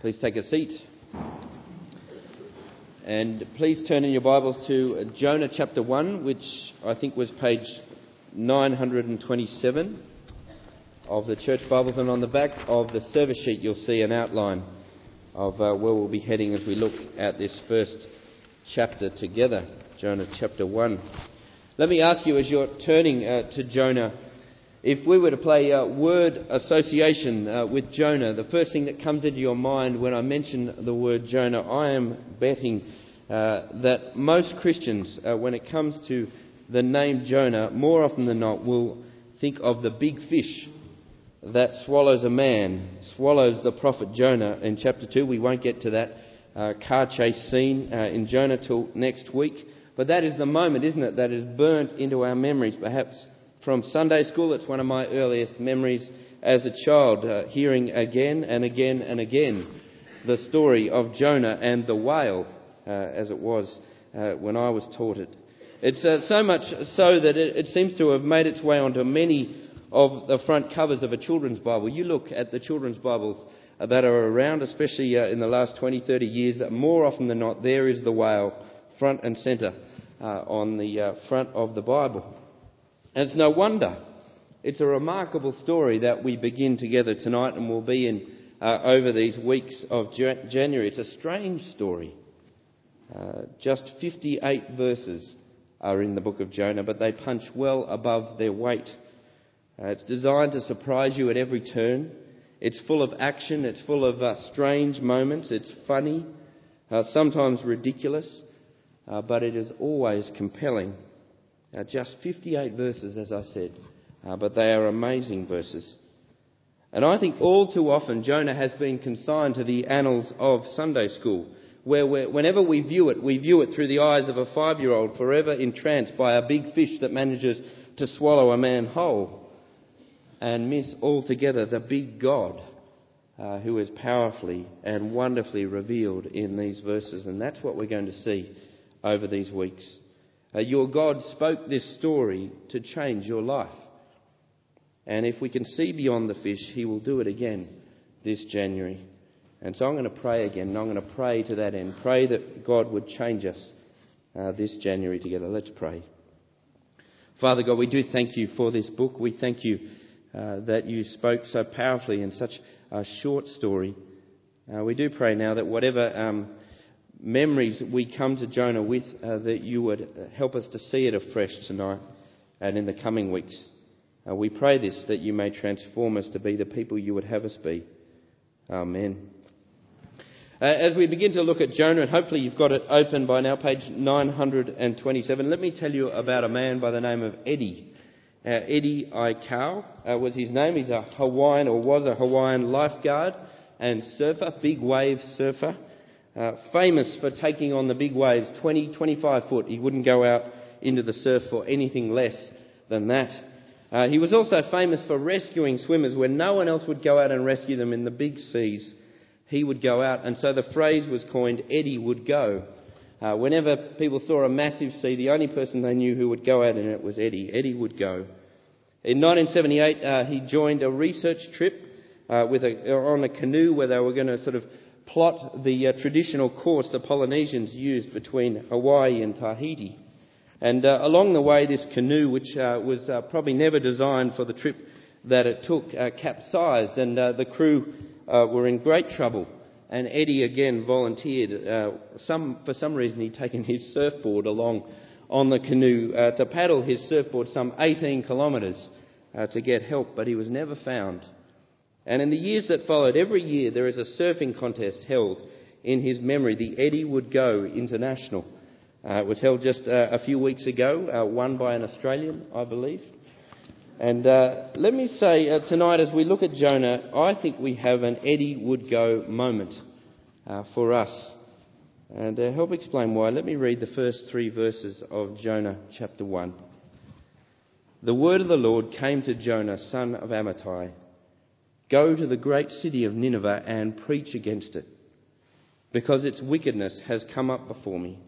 Please take a seat. And please turn in your Bibles to Jonah chapter 1, which I think was page 927 of the church Bibles. And on the back of the service sheet, you'll see an outline of uh, where we'll be heading as we look at this first chapter together Jonah chapter 1. Let me ask you as you're turning uh, to Jonah if we were to play uh, word association uh, with Jonah, the first thing that comes into your mind when I mention the word Jonah, I am betting uh, that most Christians, uh, when it comes to the name Jonah, more often than not will think of the big fish that swallows a man, swallows the prophet Jonah in chapter 2. We won't get to that uh, car chase scene uh, in Jonah till next week. But that is the moment, isn't it, that is burnt into our memories, perhaps from Sunday school. It's one of my earliest memories as a child, uh, hearing again and again and again the story of Jonah and the whale, uh, as it was uh, when I was taught it. It's uh, so much so that it, it, seems to have made its way onto many of the front covers of a children's Bible. You look at the children's Bibles that are around, especially uh, in the last 20, 30 years, more often than not, there is the whale front and centre uh, on the front of the Bible. And it's no wonder. It's a remarkable story that we begin together tonight and will be in uh, over these weeks of January. It's a strange story. Uh, just 58 verses are in the book of Jonah, but they punch well above their weight. Uh, it's designed to surprise you at every turn. It's full of action. It's full of uh, strange moments. It's funny, uh, sometimes ridiculous, uh, but it is always compelling. Now, just 58 verses, as I said, uh, but they are amazing verses. And I think all too often Jonah has been consigned to the annals of Sunday school, where whenever we view it, we view it through the eyes of a five year old forever entranced by a big fish that manages to swallow a man whole and miss altogether the big God uh, who is powerfully and wonderfully revealed in these verses. And that's what we're going to see over these weeks. Uh, your God spoke this story to change your life. And if we can see beyond the fish, He will do it again this January. And so I'm going to pray again, and I'm going to pray to that end. Pray that God would change us uh, this January together. Let's pray. Father God, we do thank you for this book. We thank you uh, that you spoke so powerfully in such a short story. Uh, we do pray now that whatever um, memories that we come to Jonah with, uh, that you would help us to see it afresh tonight and in the coming weeks. Uh, we pray this that you may transform us to be the people you would have us be. Amen. Uh, as we begin to look at Jonah, and hopefully you've got it open by now, page 927, let me tell you about a man by the name of Eddie. Uh, Eddie Aikau uh, was his name. He's a Hawaiian, or was a Hawaiian lifeguard and surfer, big wave surfer. Uh, famous for taking on the big waves, 20, 25 foot. He wouldn't go out into the surf for anything less than that. Uh, he was also famous for rescuing swimmers when no one else would go out and rescue them in the big seas. He would go out, and so the phrase was coined Eddie would go. Uh, whenever people saw a massive sea, the only person they knew who would go out in it was Eddie. Eddie would go. In 1978, uh, he joined a research trip uh, with a, on a canoe where they were going to sort of plot the uh, traditional course the Polynesians used between Hawaii and Tahiti. And uh, along the way, this canoe, which uh, was uh, probably never designed for the trip that it took, uh, capsized, and uh, the crew were in great trouble. And Eddie again volunteered. some, for some reason, he'd taken his surfboard along on the canoe to paddle his surfboard some 18 kilometres to get help, but he was never found. And in the years that followed, every year there is a surfing contest held in his memory, the Eddie Would Go International. Uh, it was held just uh, a few weeks ago, uh, won by an Australian, I believe. And uh, let me say uh, tonight, as we look at Jonah, I think we have an Eddie Would Go moment uh, for us. And to help explain why, let me read the first three verses of Jonah chapter 1. The word of the Lord came to Jonah, son of Amittai Go to the great city of Nineveh and preach against it, because its wickedness has come up before me.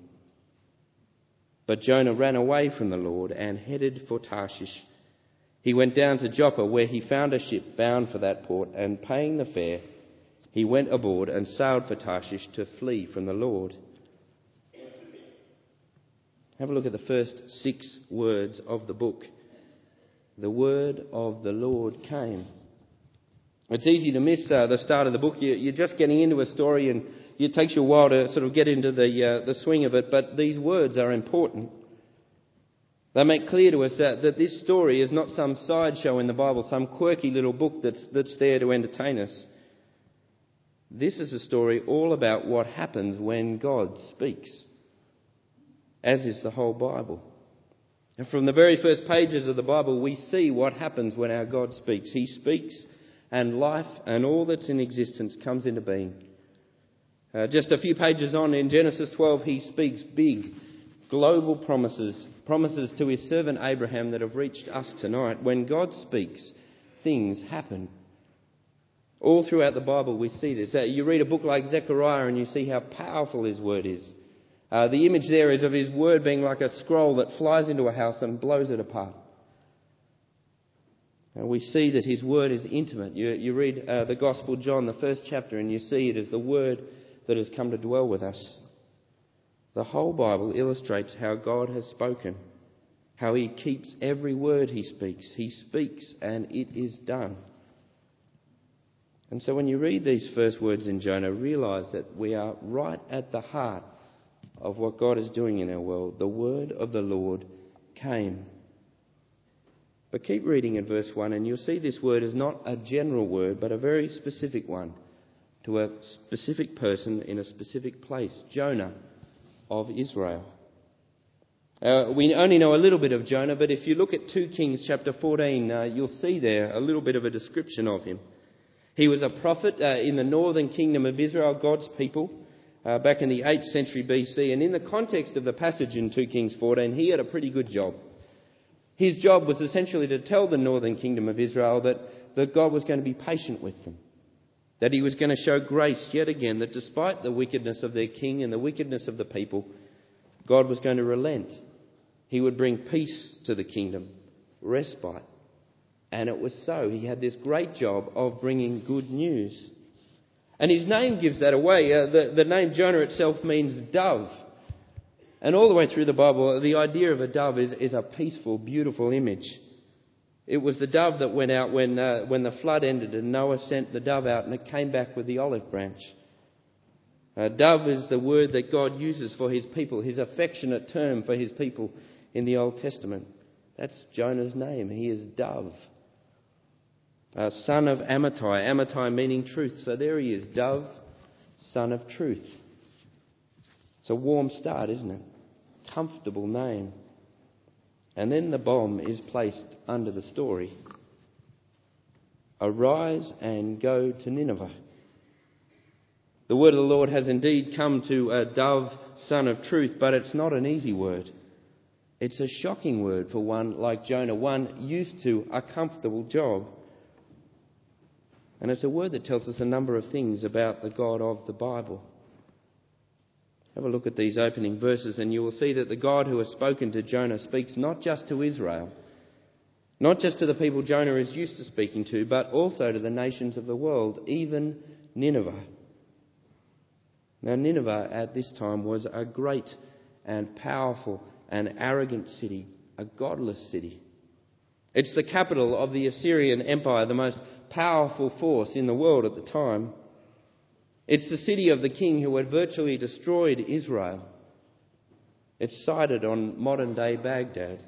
But Jonah ran away from the Lord and headed for Tarshish. He went down to Joppa, where he found a ship bound for that port, and paying the fare, he went aboard and sailed for Tarshish to flee from the Lord. Have a look at the first six words of the book. The word of the Lord came. It's easy to miss uh, the start of the book. You, are just getting into a story and it takes you a while to sort of get into the, uh, the swing of it, but these words are important. They make clear to us that, that this story is not some sideshow in the Bible, some quirky little book that's, that's there to entertain us. This is a story all about what happens when God speaks, as is the whole Bible. And from the very first pages of the Bible, we see what happens when our God speaks. He speaks, and life and all that's in existence comes into being. Uh, just a few pages on in Genesis 12, he speaks big, global promises, promises to his servant Abraham that have reached us tonight. When God speaks, things happen. All throughout the Bible, we see this. Uh, you read a book like Zechariah and you see how powerful his word is. Uh, the image there is of his word being like a scroll that flies into a house and blows it apart. And we see that his word is intimate. You, you read uh, the Gospel John, the first chapter, and you see it is the word that has come to dwell with us. The whole Bible illustrates how God has spoken, how he keeps every word he speaks. He speaks and it is done. And so when you read these first words in Jonah, realize that we are right at the heart of what God is doing in our world. The word of the Lord came. But keep reading in verse 1, and you'll see this word is not a general word, but a very specific one to a specific person in a specific place Jonah of Israel. Uh, we only know a little bit of Jonah, but if you look at 2 Kings chapter 14, uh, you'll see there a little bit of a description of him. He was a prophet uh, in the northern kingdom of Israel, God's people, uh, back in the 8th century BC. And in the context of the passage in 2 Kings 14, he had a pretty good job. His job was essentially to tell the northern kingdom of Israel that, that God was going to be patient with them. That he was going to show grace yet again, that despite the wickedness of their king and the wickedness of the people, God was going to relent. He would bring peace to the kingdom, respite. And it was so. He had this great job of bringing good news. And his name gives that away. Uh, the, the name Jonah itself means dove. And all the way through the Bible, the idea of a dove is, is a peaceful, beautiful image. It was the dove that went out when, uh, when the flood ended, and Noah sent the dove out, and it came back with the olive branch. Uh, dove is the word that God uses for his people, his affectionate term for his people in the Old Testament. That's Jonah's name. He is dove uh, son of Amittai. Amittai meaning truth. So there he is, dove, son of truth. A warm start, isn't it? Comfortable name. And then the bomb is placed under the story. Arise and go to Nineveh. The word of the Lord has indeed come to a dove, son of truth, but it's not an easy word. It's a shocking word for one like Jonah, one used to a comfortable job. And it's a word that tells us a number of things about the God of the Bible. Have a look at these opening verses, and you will see that the God who has spoken to Jonah speaks not just to Israel, not just to the people Jonah is used to speaking to, but also to the nations of the world, even Nineveh. Now, Nineveh at this time was a great and powerful and arrogant city, a godless city. It's the capital of the Assyrian Empire, the most powerful force in the world at the time. It's the city of the king who had virtually destroyed Israel. It's sited on modern day Baghdad.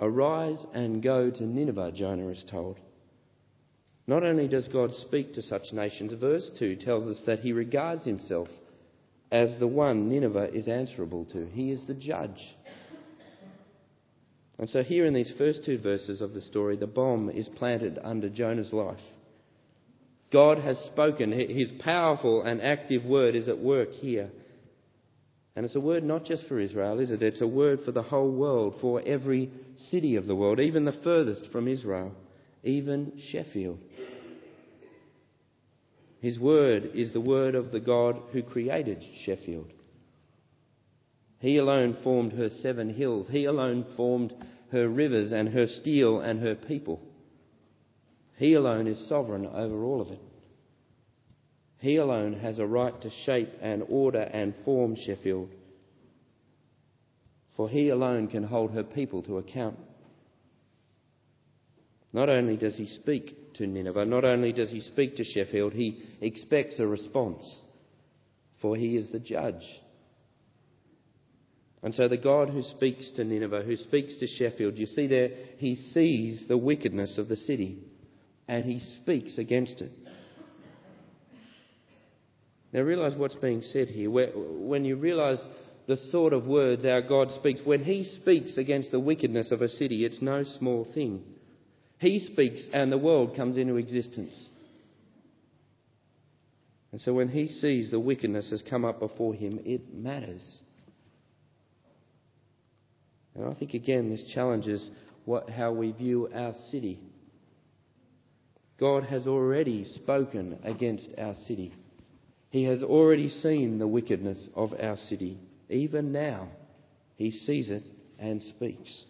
Arise and go to Nineveh, Jonah is told. Not only does God speak to such nations, verse 2 tells us that he regards himself as the one Nineveh is answerable to. He is the judge. And so, here in these first two verses of the story, the bomb is planted under Jonah's life. God has spoken. His powerful and active word is at work here. And it's a word not just for Israel, is it? It's a word for the whole world, for every city of the world, even the furthest from Israel, even Sheffield. His word is the word of the God who created Sheffield. He alone formed her seven hills. He alone formed her rivers and her steel and her people. He alone is sovereign over all of it. He alone has a right to shape and order and form Sheffield. For he alone can hold her people to account. Not only does he speak to Nineveh, not only does he speak to Sheffield, he expects a response, for he is the judge. And so the God who speaks to Nineveh, who speaks to Sheffield, you see there, he sees the wickedness of the city and he speaks against it. Now realize what's being said here. When you realize the sort of words our God speaks, when he speaks against the wickedness of a city, it's no small thing. He speaks and the world comes into existence. And so when he sees the wickedness has come up before him, it matters. And I think again this challenges what, how we view our city. God has already spoken against our city. He has already seen the wickedness of our city. Even now, he sees it and speaks.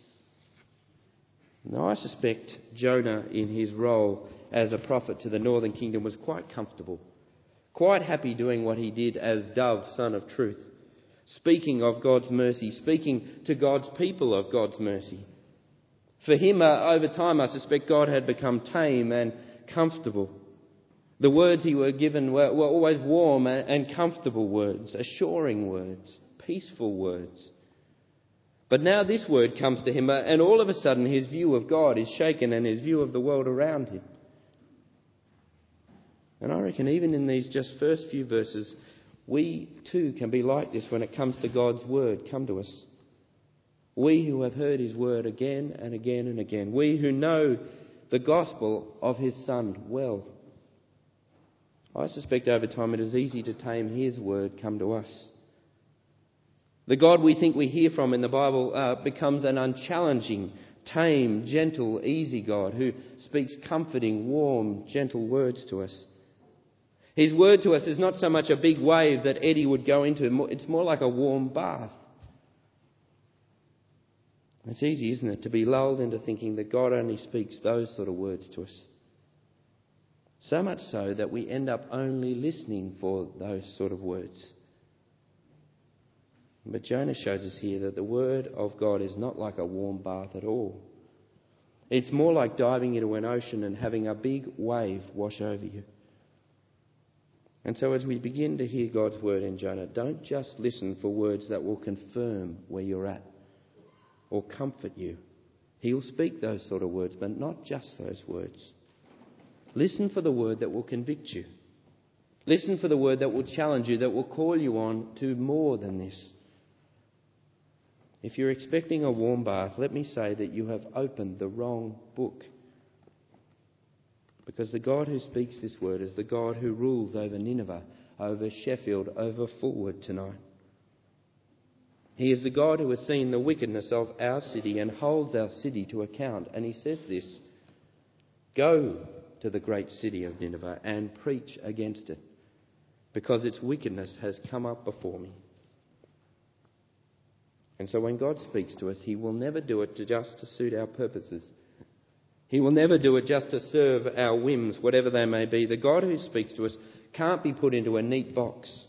Now, I suspect Jonah, in his role as a prophet to the northern kingdom, was quite comfortable, quite happy doing what he did as dove, son of truth, speaking of God's mercy, speaking to God's people of God's mercy. For him, uh, over time, I suspect God had become tame and comfortable. The words he were given were, were always warm and comfortable words, assuring words, peaceful words. But now this word comes to him, and all of a sudden his view of God is shaken and his view of the world around him. And I reckon even in these just first few verses, we too can be like this when it comes to God's word come to us. We who have heard his word again and again and again. We who know the gospel of his Son well. I suspect over time it is easy to tame his word come to us. The God we think we hear from in the Bible uh, becomes an unchallenging, tame, gentle, easy God who speaks comforting, warm, gentle words to us. His word to us is not so much a big wave that Eddie would go into, it's more like a warm bath. It's easy, isn't it, to be lulled into thinking that God only speaks those sort of words to us. So much so that we end up only listening for those sort of words. But Jonah shows us here that the word of God is not like a warm bath at all. It's more like diving into an ocean and having a big wave wash over you. And so, as we begin to hear God's word in Jonah, don't just listen for words that will confirm where you're at or comfort you. He'll speak those sort of words, but not just those words. Listen for the word that will convict you. Listen for the word that will challenge you, that will call you on to more than this. If you're expecting a warm bath, let me say that you have opened the wrong book. Because the God who speaks this word is the God who rules over Nineveh, over Sheffield, over Fulwood tonight. He is the God who has seen the wickedness of our city and holds our city to account. And he says this Go to the great city of Nineveh and preach against it, because its wickedness has come up before me. And so when God speaks to us, He will never do it just to suit our purposes. He will never do it just to serve our whims, whatever they may be. The God who speaks to us can't be put into a neat box.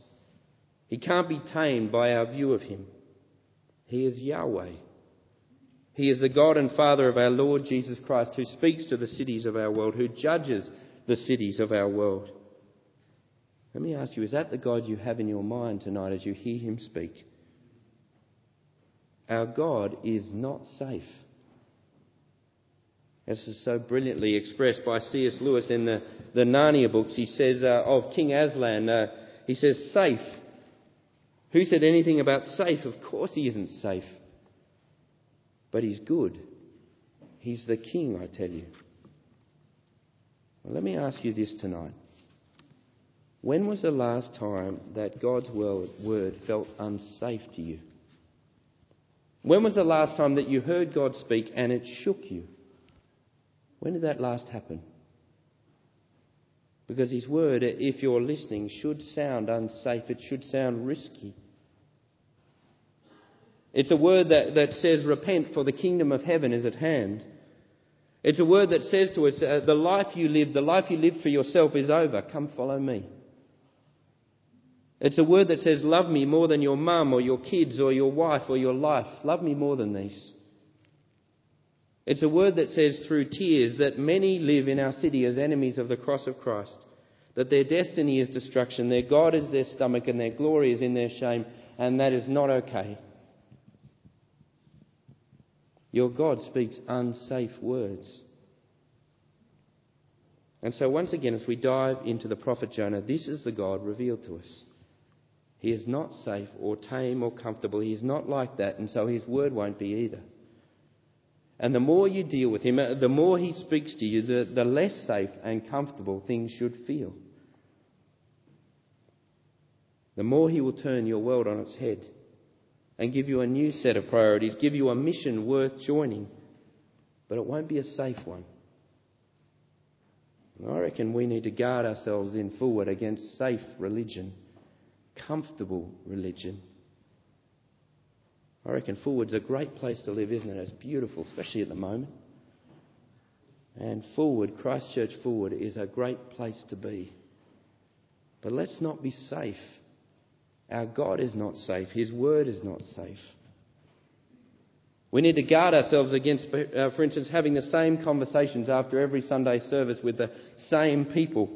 He can't be tamed by our view of Him. He is Yahweh. He is the God and Father of our Lord Jesus Christ who speaks to the cities of our world, who judges the cities of our world. Let me ask you, is that the God you have in your mind tonight as you hear him speak? Our God is not safe. This is so brilliantly expressed by C.S. Lewis in the, the Narnia books. He says uh, of King Aslan, uh, he says, safe who said anything about safe? Of course he isn't safe. But he's good. He's the king, I tell you. Well, let me ask you this tonight. When was the last time that God's word felt unsafe to you? When was the last time that you heard God speak and it shook you? When did that last happen? Because His word, if you're listening, should sound unsafe. It should sound risky. It's a word that, that says, Repent, for the kingdom of heaven is at hand. It's a word that says to us, uh, The life you live, the life you live for yourself is over. Come follow me. It's a word that says, Love me more than your mum or your kids or your wife or your life. Love me more than these. It's a word that says through tears that many live in our city as enemies of the cross of Christ, that their destiny is destruction, their God is their stomach, and their glory is in their shame, and that is not okay. Your God speaks unsafe words. And so, once again, as we dive into the prophet Jonah, this is the God revealed to us. He is not safe or tame or comfortable. He is not like that, and so his word won't be either. And the more you deal with him, uh, the more he speaks to you, the, the less safe and comfortable things should feel. The more he will turn your world on its head and give you a new set of priorities, give you a mission worth joining, but it won't be a safe one. I reckon we need to guard ourselves in Fulwood against safe religion, comfortable religion. I reckon Fulwood's a great place to live, isn't it? It's beautiful, especially at the moment. And Fulwood, Christchurch Fulwood, is a great place to be. But let's not be safe. Our God is not safe. His word is not safe. We need to guard ourselves against, uh, for instance, having the same conversations after every Sunday service with the same people.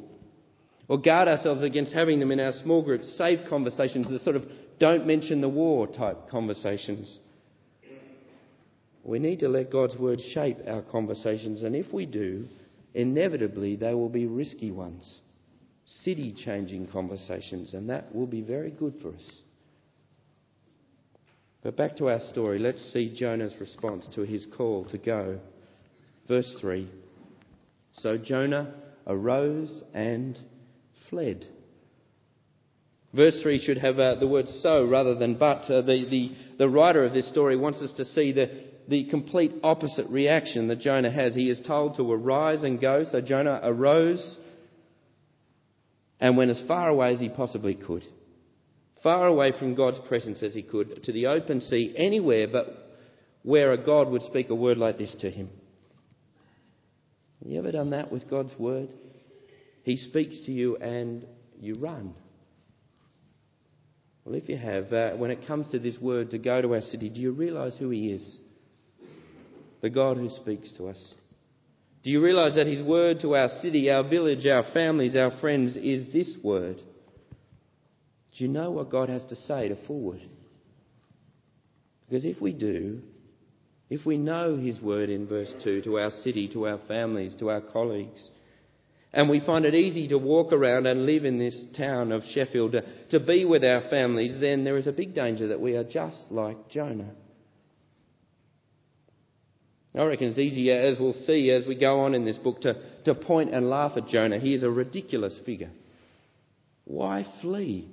Or guard ourselves against having them in our small groups, safe conversations, the sort of don't mention the war type conversations. We need to let God's word shape our conversations, and if we do, inevitably they will be risky ones, city changing conversations, and that will be very good for us. But back to our story, let's see Jonah's response to his call to go. Verse 3 So Jonah arose and fled. Verse 3 should have uh, the word so rather than but. Uh, the, the, the writer of this story wants us to see the, the complete opposite reaction that Jonah has. He is told to arise and go, so Jonah arose and went as far away as he possibly could far away from God's presence as he could, to the open sea, anywhere but where a God would speak a word like this to him. Have you ever done that with God's word? He speaks to you and you run. Well, if you have, uh, when it comes to this word to go to our city, do you realise who He is? The God who speaks to us. Do you realise that His word to our city, our village, our families, our friends is this word? Do you know what God has to say to Fulwood? Because if we do, if we know His word in verse 2 to our city, to our families, to our colleagues, and we find it easy to walk around and live in this town of Sheffield, to, be with our families, then there is a big danger that we are just like Jonah. I reckon it's easier, as we'll see as we go on in this book, to, to point and laugh at Jonah. He is a ridiculous figure. Why flee?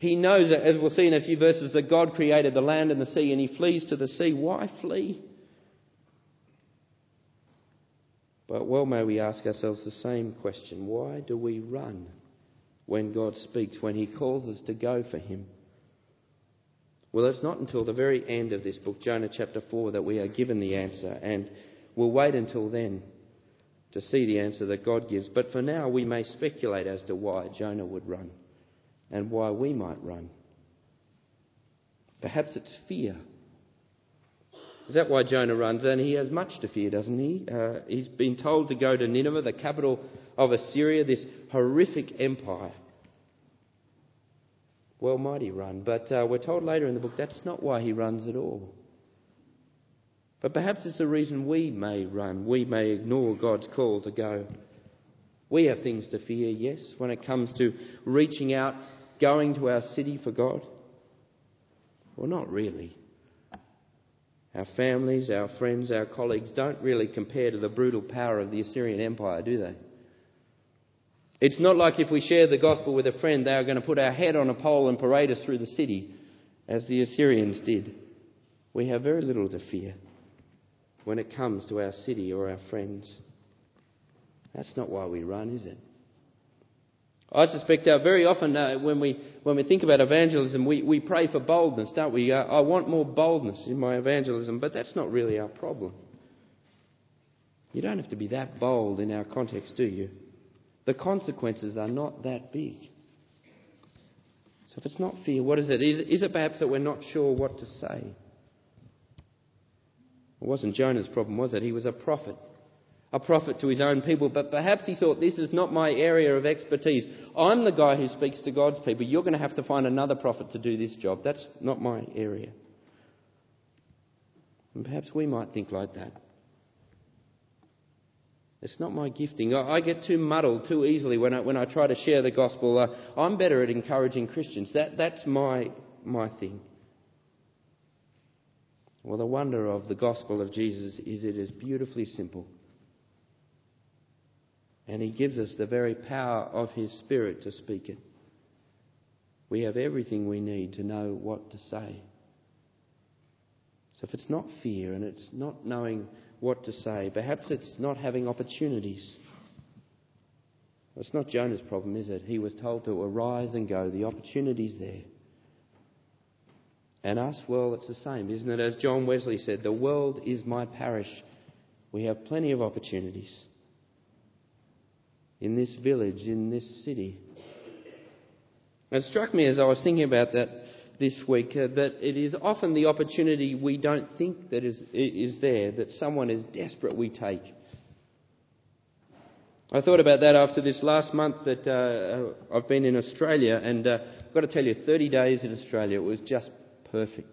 He knows, as we'll see in a few verses, that God created the land and the sea and he flees to the sea. Why flee? But well, may we ask ourselves the same question why do we run when God speaks, when he calls us to go for him? Well, it's not until the very end of this book, Jonah chapter 4, that we are given the answer, and we'll wait until then to see the answer that God gives. But for now, we may speculate as to why Jonah would run and why we might run. Perhaps it's fear. Is that why Jonah runs? And he has much to fear, doesn't he? Uh, he's been told to go to Nineveh, the capital of Assyria, this horrific empire. Well, might he run? But uh, we're told later in the book that's not why he runs at all. But perhaps it's the reason we may run. We may ignore God's call to go. We have things to fear, yes, when it comes to reaching out going to our city for God? Well, not really. Our families, our friends, our colleagues don't really compare to the brutal power of the Assyrian Empire, do they? It's not like if we share the gospel with a friend, they are going to put our head on a pole and parade us through the city, as the Assyrians did. We have very little to fear when it comes to our city or our friends. That's not why we run, is it? I suspect uh, very often uh, when, we, when we think about evangelism, we, we pray for boldness, don't we? Uh, I want more boldness in my evangelism, but that's not really our problem. You don't have to be that bold in our context, do you? The consequences are not that big. So if it's not fear, what is it? Is, is it perhaps that we're not sure what to say? It wasn't Jonah's problem, was it? He was a prophet. A prophet to his own people, but perhaps he thought, this is not my area of expertise. I'm the guy who speaks to God's people. You're going to have to find another prophet to do this job. That's not my area. And perhaps we might think like that. It's not my gifting. I, get too muddled too easily when I, when I try to share the gospel. Uh, I'm better at encouraging Christians. That, that's my, my thing. Well, the wonder of the gospel of Jesus is it is beautifully simple. And he gives us the very power of his Spirit to speak it. We have everything we need to know what to say. So if it's not fear and it's not knowing what to say, perhaps it's not having opportunities. It's not Jonah's problem, is it? He was told to arise and go. The opportunity's there. And us, well, it's the same, isn't it? As John Wesley said, the world is my parish. We have plenty of opportunities in this village, in this city. It struck me as I was thinking about that this week uh, that it is often the opportunity we don't think that is, is there, that someone is desperate we take. I thought about that after this last month that uh, I've been in Australia, and uh, I've got to tell you, 30 days in Australia, it was just perfect.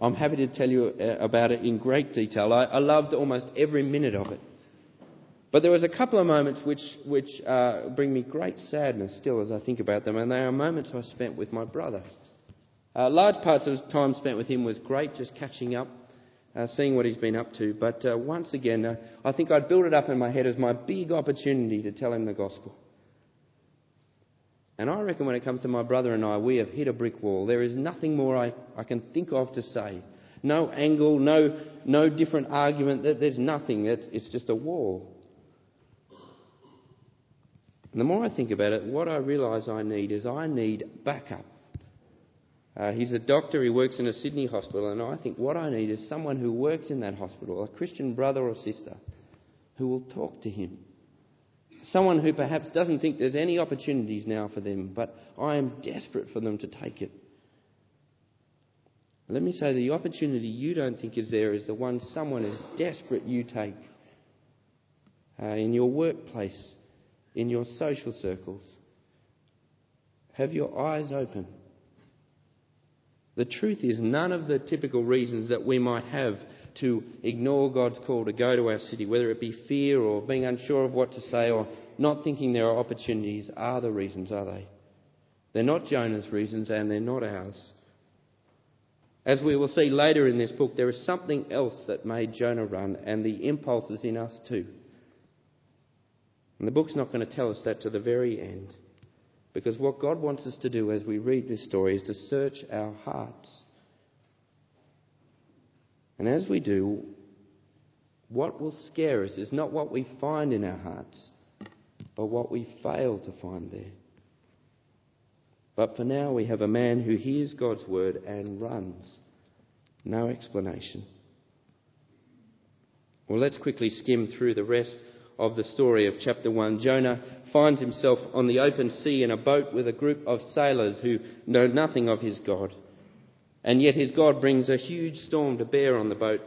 I'm happy to tell you uh, about it in great detail. I, I loved almost every minute of it. But there was a couple of moments which, which uh, bring me great sadness still as I think about them, and they are moments I spent with my brother. Uh, large parts of time spent with him was great, just catching up, uh, seeing what he's been up to. But uh, once again, uh, I think I'd built it up in my head as my big opportunity to tell him the gospel. And I reckon when it comes to my brother and I, we have hit a brick wall. There is nothing more I, I can think of to say. No angle, no, no different argument. That there's nothing. It's, it's just a wall. And the more I think about it, what I realise I need is I need backup. Uh, he's a doctor, he works in a Sydney hospital, and I think what I need is someone who works in that hospital, a Christian brother or sister, who will talk to him. Someone who perhaps doesn't think there's any opportunities now for them, but I am desperate for them to take it. Let me say the opportunity you don't think is there is the one someone is desperate you take. Uh, in your workplace, in your social circles. Have your eyes open. The truth is, none of the typical reasons that we might have to ignore God's call to go to our city, whether it be fear or being unsure of what to say or not thinking there are opportunities, are the reasons, are they? They're not Jonah's reasons and they're not ours. As we will see later in this book, there is something else that made Jonah run, and the impulse is in us too. And the book's not going to tell us that to the very end. Because what God wants us to do as we read this story is to search our hearts. And as we do, what will scare us is not what we find in our hearts, but what we fail to find there. But for now, we have a man who hears God's word and runs. No explanation. Well, let's quickly skim through the rest of the story of chapter 1. Jonah finds himself on the open sea in a boat with a group of sailors who know nothing of his God. And yet his God brings a huge storm to bear on the boat.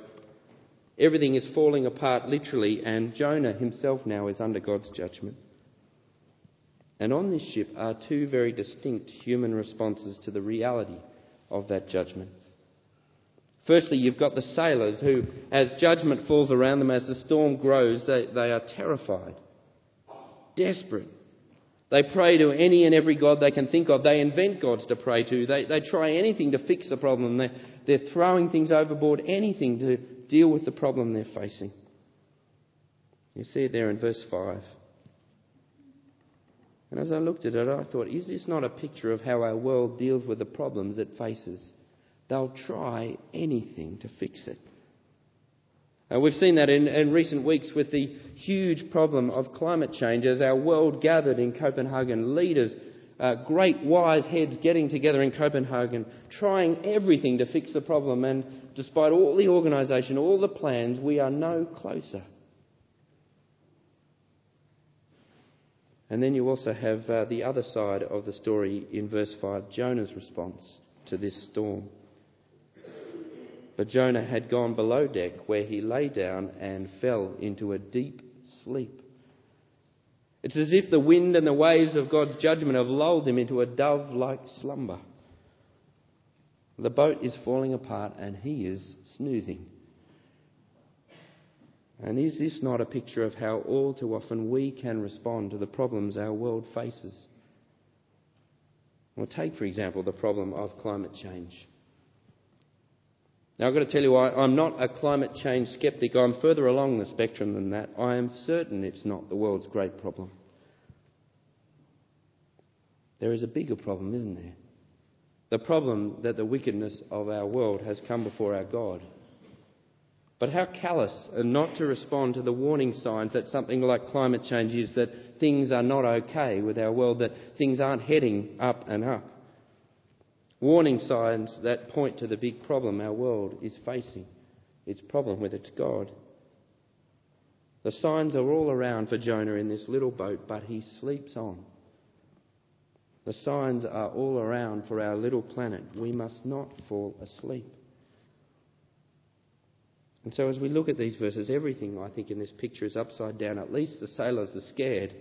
Everything is falling apart literally, and Jonah himself now is under God's judgment. And on this ship are two very distinct human responses to the reality of that judgment. Firstly, you've got the sailors who, as judgment falls around them, as the storm grows, they, they are terrified, desperate. They pray to any and every God they can think of. They invent gods to pray to. They, they try anything to fix the problem. They're, they're throwing things overboard, anything to deal with the problem they're facing. You see it there in verse 5. And as I looked at it, I thought, is this not a picture of how our world deals with the problems it faces? They'll try anything to fix it. Uh, we've seen that in, in, recent weeks with the huge problem of climate change as our world gathered in Copenhagen, leaders, uh, great wise heads getting together in Copenhagen, trying everything to fix the problem. And despite all the organisation, all the plans, we are no closer. And then you also have uh, the other side of the story in verse 5 Jonah's response to this storm. But Jonah had gone below deck, where he lay down and fell into a deep sleep. It's as if the wind and the waves of God's judgment have lulled him into a dove like slumber. The boat is falling apart and he is snoozing. And is this not a picture of how all too often we can respond to the problems our world faces? Well, take, for example, the problem of climate change. Now, I've got to tell you, I, am not a climate change skeptic. I'm further along the spectrum than that. I am certain it's not the world's great problem. There is a bigger problem, isn't there? The problem that the wickedness of our world has come before our God. But how callous and not to respond to the warning signs that something like climate change is, that things are not okay with our world, that things aren't heading up and up. Warning signs that point to the big problem our world is facing its problem with its God. The signs are all around for Jonah in this little boat, but he sleeps on. The signs are all around for our little planet. We must not fall asleep. And so, as we look at these verses, everything I think in this picture is upside down. At least the sailors are scared.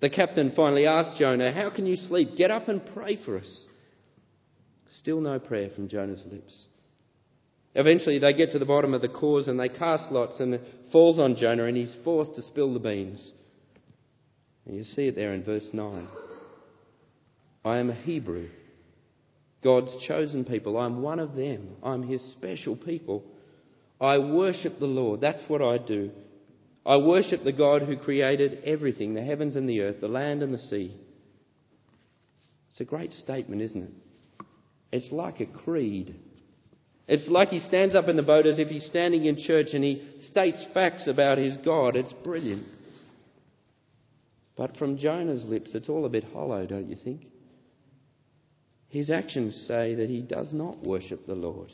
The captain finally asked Jonah, How can you sleep? Get up and pray for us. Still no prayer from Jonah's lips. Eventually, they get to the bottom of the cause and they cast lots, and it falls on Jonah, and he's forced to spill the beans. And you see it there in verse 9. I am a Hebrew, God's chosen people. I'm one of them. I'm his special people. I worship the Lord. That's what I do. I worship the God who created everything the heavens and the earth, the land and the sea. It's a great statement, isn't it? It's like a creed. It's like he stands up in the boat as if he's standing in church and he states facts about his God. It's brilliant. But from Jonah's lips, it's all a bit hollow, don't you think? His actions say that he does not worship the Lord.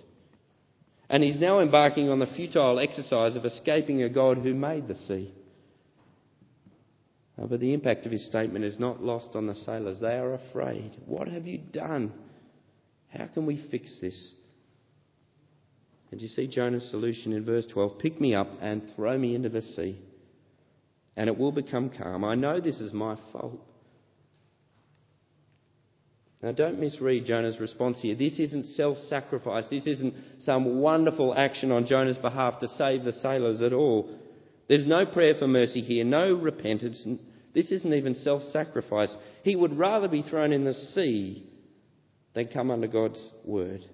And he's now embarking on the futile exercise of escaping a God who made the sea. Uh, but the impact of his statement is not lost on the sailors. They are afraid. What have you done? How can we fix this? And you see Jonah's solution in verse 12 Pick me up and throw me into the sea, and it will become calm. I know this is my fault. Now, don't misread Jonah's response here. This isn't self sacrifice. This isn't some wonderful action on Jonah's behalf to save the sailors at all. There's no prayer for mercy here, no repentance. This isn't even self sacrifice. He would rather be thrown in the sea than come under God's word.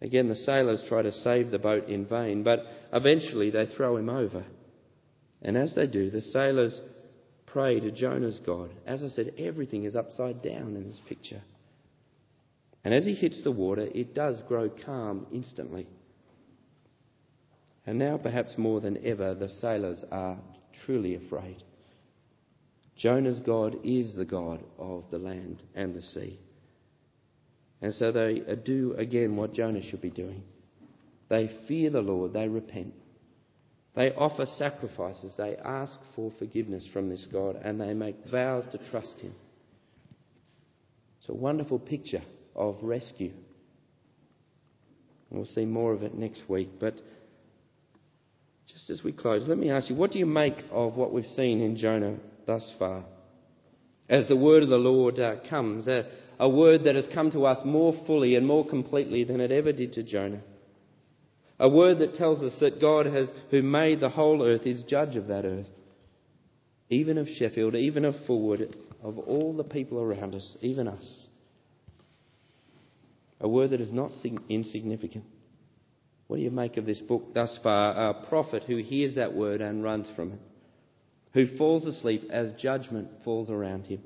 Again, the sailors try to save the boat in vain, but eventually they throw him over. And as they do, the sailors pray to Jonah's God. As I said, everything is upside down in this picture. And as he hits the water, it does grow calm instantly. And now, perhaps more than ever, the sailors are truly afraid. Jonah's God is the God of the land and the sea. And so they do again what Jonah should be doing. They fear the Lord, they repent. They offer sacrifices, they ask for forgiveness from this God, and they make vows to trust Him. It's a wonderful picture of rescue. We'll see more of it next week. But just as we close, let me ask you what do you make of what we've seen in Jonah thus far? As the word of the Lord uh, comes, a, a word that has come to us more fully and more completely than it ever did to Jonah. A word that tells us that God has, who made the whole earth is judge of that earth. Even of Sheffield, even of Fulwood, of all the people around us, even us. A word that is not insignificant. What do you make of this book thus far? A prophet who hears that word and runs from it, who falls asleep as judgment falls around him.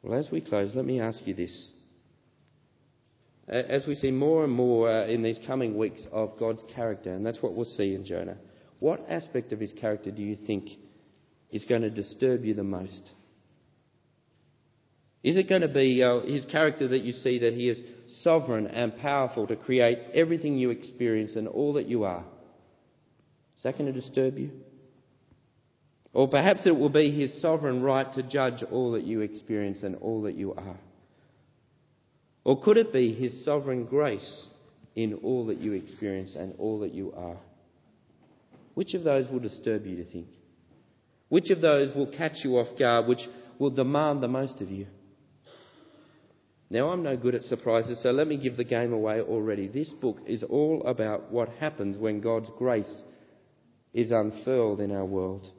Well, as we close, let me ask you this as we see more and more uh, in these coming weeks of God's character, and that's what we'll see in Jonah, what aspect of his character do you think is going to disturb you the most? Is it going to be uh, his character that you see that he is sovereign and powerful to create everything you experience and all that you are? Is that going to disturb you? Or perhaps it will be his sovereign right to judge all that you experience and all that you are. Or could it be his sovereign grace in all that you experience and all that you are? Which of those will disturb you to think? Which of those will catch you off guard, which will demand the most of you? Now, I'm no good at surprises, so let me give the game away already. This book is all about what happens when God's grace is unfurled in our world.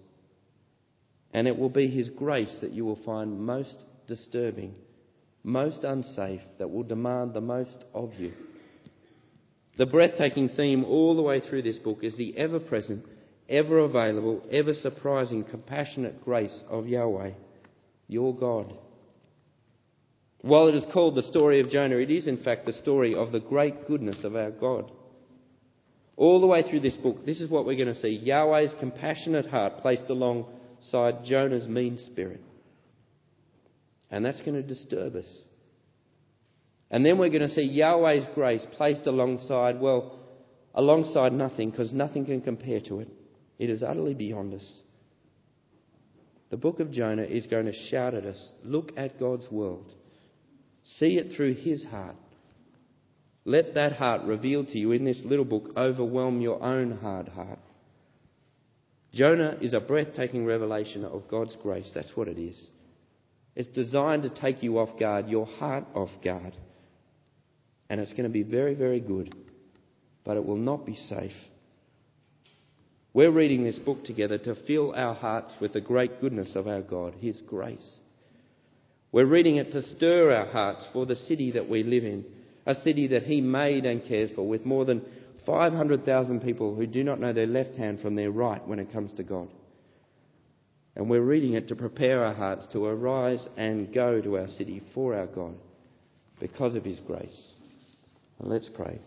And it will be His grace that you will find most disturbing, most unsafe, that will demand the most of you. The breathtaking theme all the way through this book is the ever present, ever available, ever surprising, compassionate grace of Yahweh, your God. While it is called the story of Jonah, it is in fact the story of the great goodness of our God. All the way through this book, this is what we're going to see Yahweh's compassionate heart placed alongside Jonah's mean spirit. And that's going to disturb us. And then we're going to see Yahweh's grace placed alongside, well, alongside nothing, because nothing can compare to it. It is utterly beyond us. The book of Jonah is going to shout at us look at God's world, see it through his heart. Let that heart revealed to you in this little book overwhelm your own hard heart. Jonah is a breathtaking revelation of God's grace. That's what it is. It's designed to take you off guard, your heart off guard and it's going to be very, very good, but it will not be safe. We're reading this book together to fill our hearts with the great goodness of our God, His grace. We're reading it to stir our hearts for the city that we live in, a city that He made and cares for, with more than 500,000 people who do not know their left hand from their right when it comes to God. And we're reading it to prepare our hearts to arise and go to our city for our God because of His grace. Let's pray.